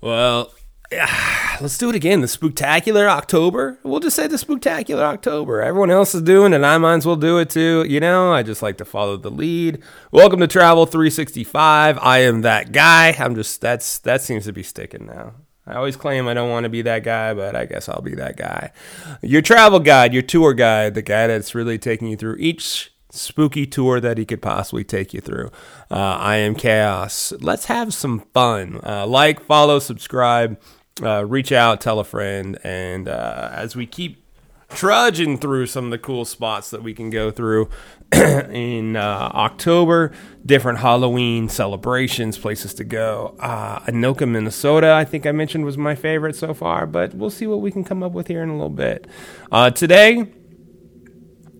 Well, let's do it again. The spectacular October. We'll just say the spectacular October. Everyone else is doing it, and I might as well do it too. You know, I just like to follow the lead. Welcome to Travel 365. I am that guy. I'm just that's that seems to be sticking now. I always claim I don't want to be that guy, but I guess I'll be that guy. Your travel guide, your tour guide, the guy that's really taking you through each spooky tour that he could possibly take you through. Uh, I am Chaos. Let's have some fun. Uh, like, follow, subscribe, uh, reach out, tell a friend, and uh, as we keep trudging through some of the cool spots that we can go through in uh, October, different Halloween celebrations, places to go. Uh, Anoka, Minnesota, I think I mentioned was my favorite so far, but we'll see what we can come up with here in a little bit. Today,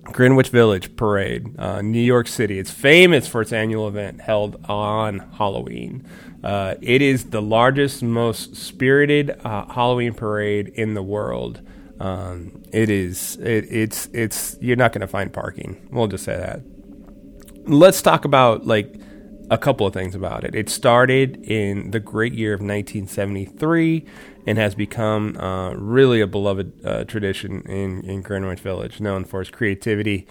Greenwich Village Parade, uh, New York City. It's famous for its annual event held on Halloween. Uh, it is the largest, most spirited uh, Halloween parade in the world. Um, it is. It, it's. It's. You're not going to find parking. We'll just say that. Let's talk about like a couple of things about it. It started in the great year of 1973 and has become uh, really a beloved uh, tradition in, in Greenwich Village, known for its creativity.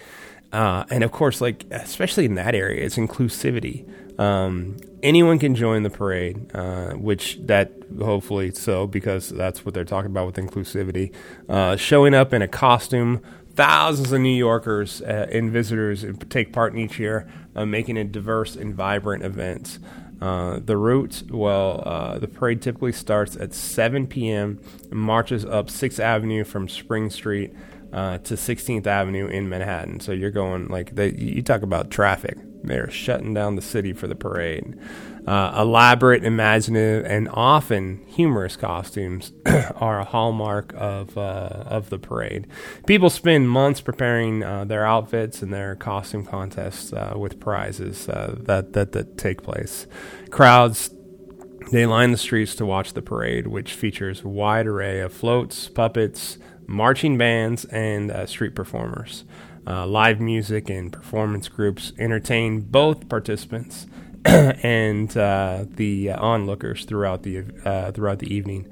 Uh, and of course, like, especially in that area, it's inclusivity. Um, anyone can join the parade, uh, which that hopefully so, because that's what they're talking about with inclusivity. Uh, showing up in a costume, thousands of New Yorkers uh, and visitors take part in each year, making it diverse and vibrant events. Uh, the route, well, uh, the parade typically starts at 7 p.m. and marches up 6th Avenue from Spring Street uh, to 16th Avenue in Manhattan. So you're going like they, you talk about traffic. They're shutting down the city for the parade. Uh, elaborate, imaginative, and often humorous costumes are a hallmark of uh, of the parade. People spend months preparing uh, their outfits and their costume contests uh, with prizes uh, that, that that take place. Crowds they line the streets to watch the parade, which features a wide array of floats, puppets, marching bands, and uh, street performers. Live music and performance groups entertain both participants and uh, the onlookers throughout the uh, throughout the evening.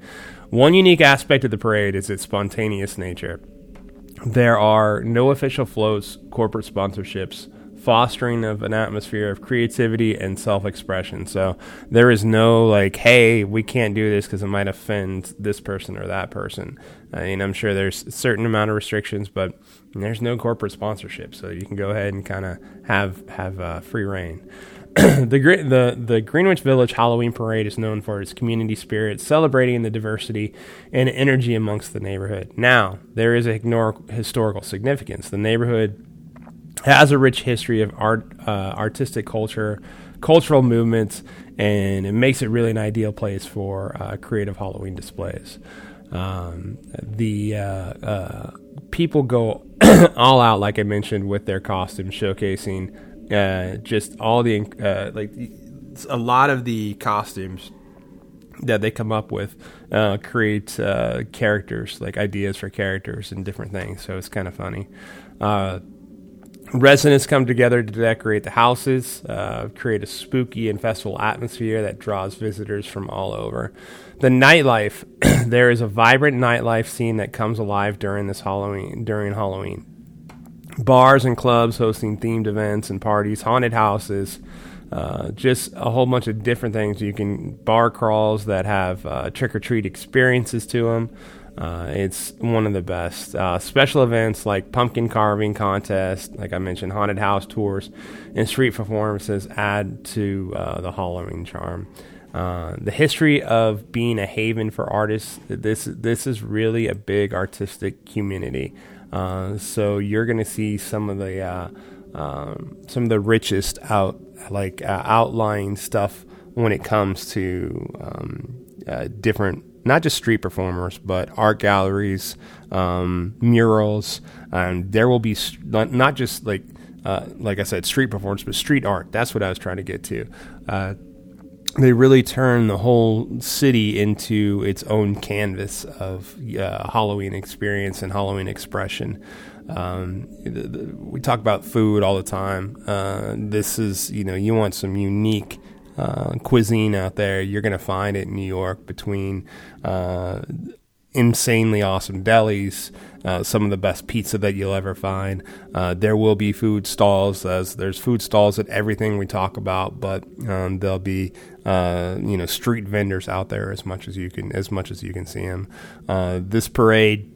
One unique aspect of the parade is its spontaneous nature. There are no official floats, corporate sponsorships, fostering of an atmosphere of creativity and self-expression. So there is no like, hey, we can't do this because it might offend this person or that person. I mean, I'm sure there's a certain amount of restrictions, but there's no corporate sponsorship, so you can go ahead and kind of have have uh, free reign. the, the, the Greenwich Village Halloween Parade is known for its community spirit, celebrating the diversity and energy amongst the neighborhood. Now, there is a historical significance. The neighborhood has a rich history of art, uh, artistic culture, cultural movements, and it makes it really an ideal place for uh, creative Halloween displays. Um, the uh, uh people go all out, like I mentioned, with their costumes, showcasing uh, just all the uh, like a lot of the costumes that they come up with uh, create uh, characters, like ideas for characters and different things. So it's kind of funny. Residents come together to decorate the houses, uh, create a spooky and festival atmosphere that draws visitors from all over. The nightlife, there is a vibrant nightlife scene that comes alive during this Halloween. During Halloween, bars and clubs hosting themed events and parties, haunted houses, uh, just a whole bunch of different things. You can bar crawls that have uh, trick or treat experiences to them. Uh, it's one of the best. Uh, special events like pumpkin carving contest, like I mentioned, haunted house tours, and street performances add to uh, the Halloween charm. The history of being a haven for artists. This this is really a big artistic community. So you're going to see some of the um, some of the richest out like uh, outlying stuff when it comes to um, uh, different not just street performers but art galleries um, murals and there will be st- not just like uh, like I said street performance but street art that's what I was trying to get to they really turn the whole city into its own canvas of uh, Halloween experience and Halloween expression. Um, we talk about food all the time. Uh, this is, you know, you want some unique uh, cuisine out there, you're going to find it in New York between uh, insanely awesome delis, uh, some of the best pizza that you'll ever find. Uh, there will be food stalls, as there's food stalls at everything we talk about, but um, there'll be uh, you know street vendors out there as much as you can as much as you can see them. Uh, this parade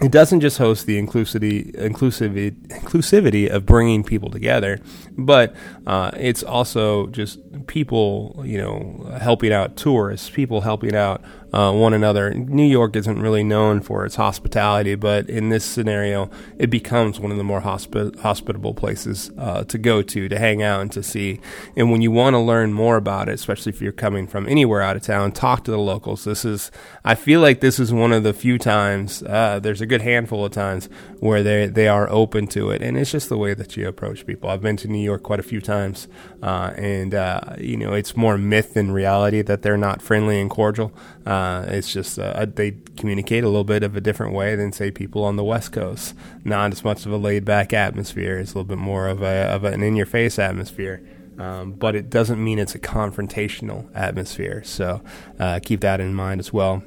it doesn't just host the inclusivity, inclusivity, inclusivity of bringing people together, but uh, it's also just people, you know, helping out tourists, people helping out uh, one another. New York isn't really known for its hospitality, but in this scenario, it becomes one of the more hospi- hospitable places uh, to go to, to hang out, and to see. And when you want to learn more about it, especially if you're coming from anywhere out of town, talk to the locals. This is, I feel like this is one of the few times. Uh, there's a good handful of times where they they are open to it, and it's just the way that you approach people. I've been to New York quite a few times, uh, and uh, you know it's more myth than reality that they're not friendly and cordial. Uh, it's just uh, they communicate a little bit of a different way than say people on the West Coast. Not as much of a laid back atmosphere. It's a little bit more of a of an in your face atmosphere. Um, but it doesn't mean it's a confrontational atmosphere. So uh, keep that in mind as well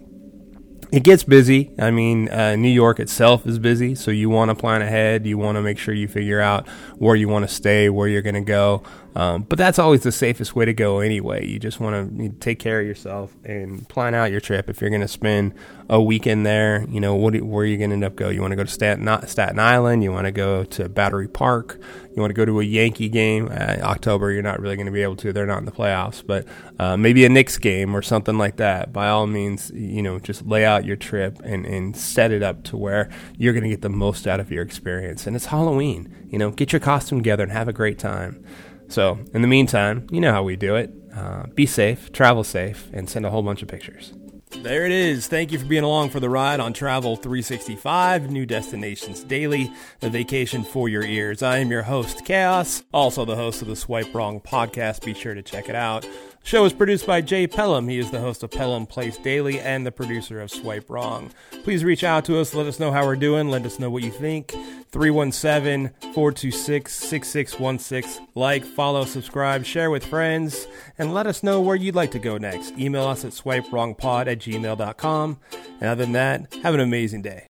it gets busy. I mean, uh, New York itself is busy, so you want to plan ahead. You want to make sure you figure out where you want to stay, where you're going to go. Um, but that's always the safest way to go anyway. You just want to take care of yourself and plan out your trip. If you're going to spend a weekend there, you know, what, where are you going to end up go? You want to go to Staten, Staten Island? You want to go to Battery Park? You want to go to a Yankee game? Uh, October, you're not really going to be able to. They're not in the playoffs, but uh, maybe a Knicks game or something like that. By all means, you know, just lay out your trip and, and set it up to where you're going to get the most out of your experience. And it's Halloween. You know, get your costume together and have a great time. So, in the meantime, you know how we do it. Uh, be safe, travel safe, and send a whole bunch of pictures. There it is. Thank you for being along for the ride on Travel 365, New Destinations Daily, a vacation for your ears. I am your host, Chaos, also the host of the Swipe Wrong podcast. Be sure to check it out. Show is produced by Jay Pelham. He is the host of Pelham Place Daily and the producer of Swipe Wrong. Please reach out to us. Let us know how we're doing. Let us know what you think. 317 426 6616. Like, follow, subscribe, share with friends, and let us know where you'd like to go next. Email us at swipewrongpod at gmail.com. And other than that, have an amazing day.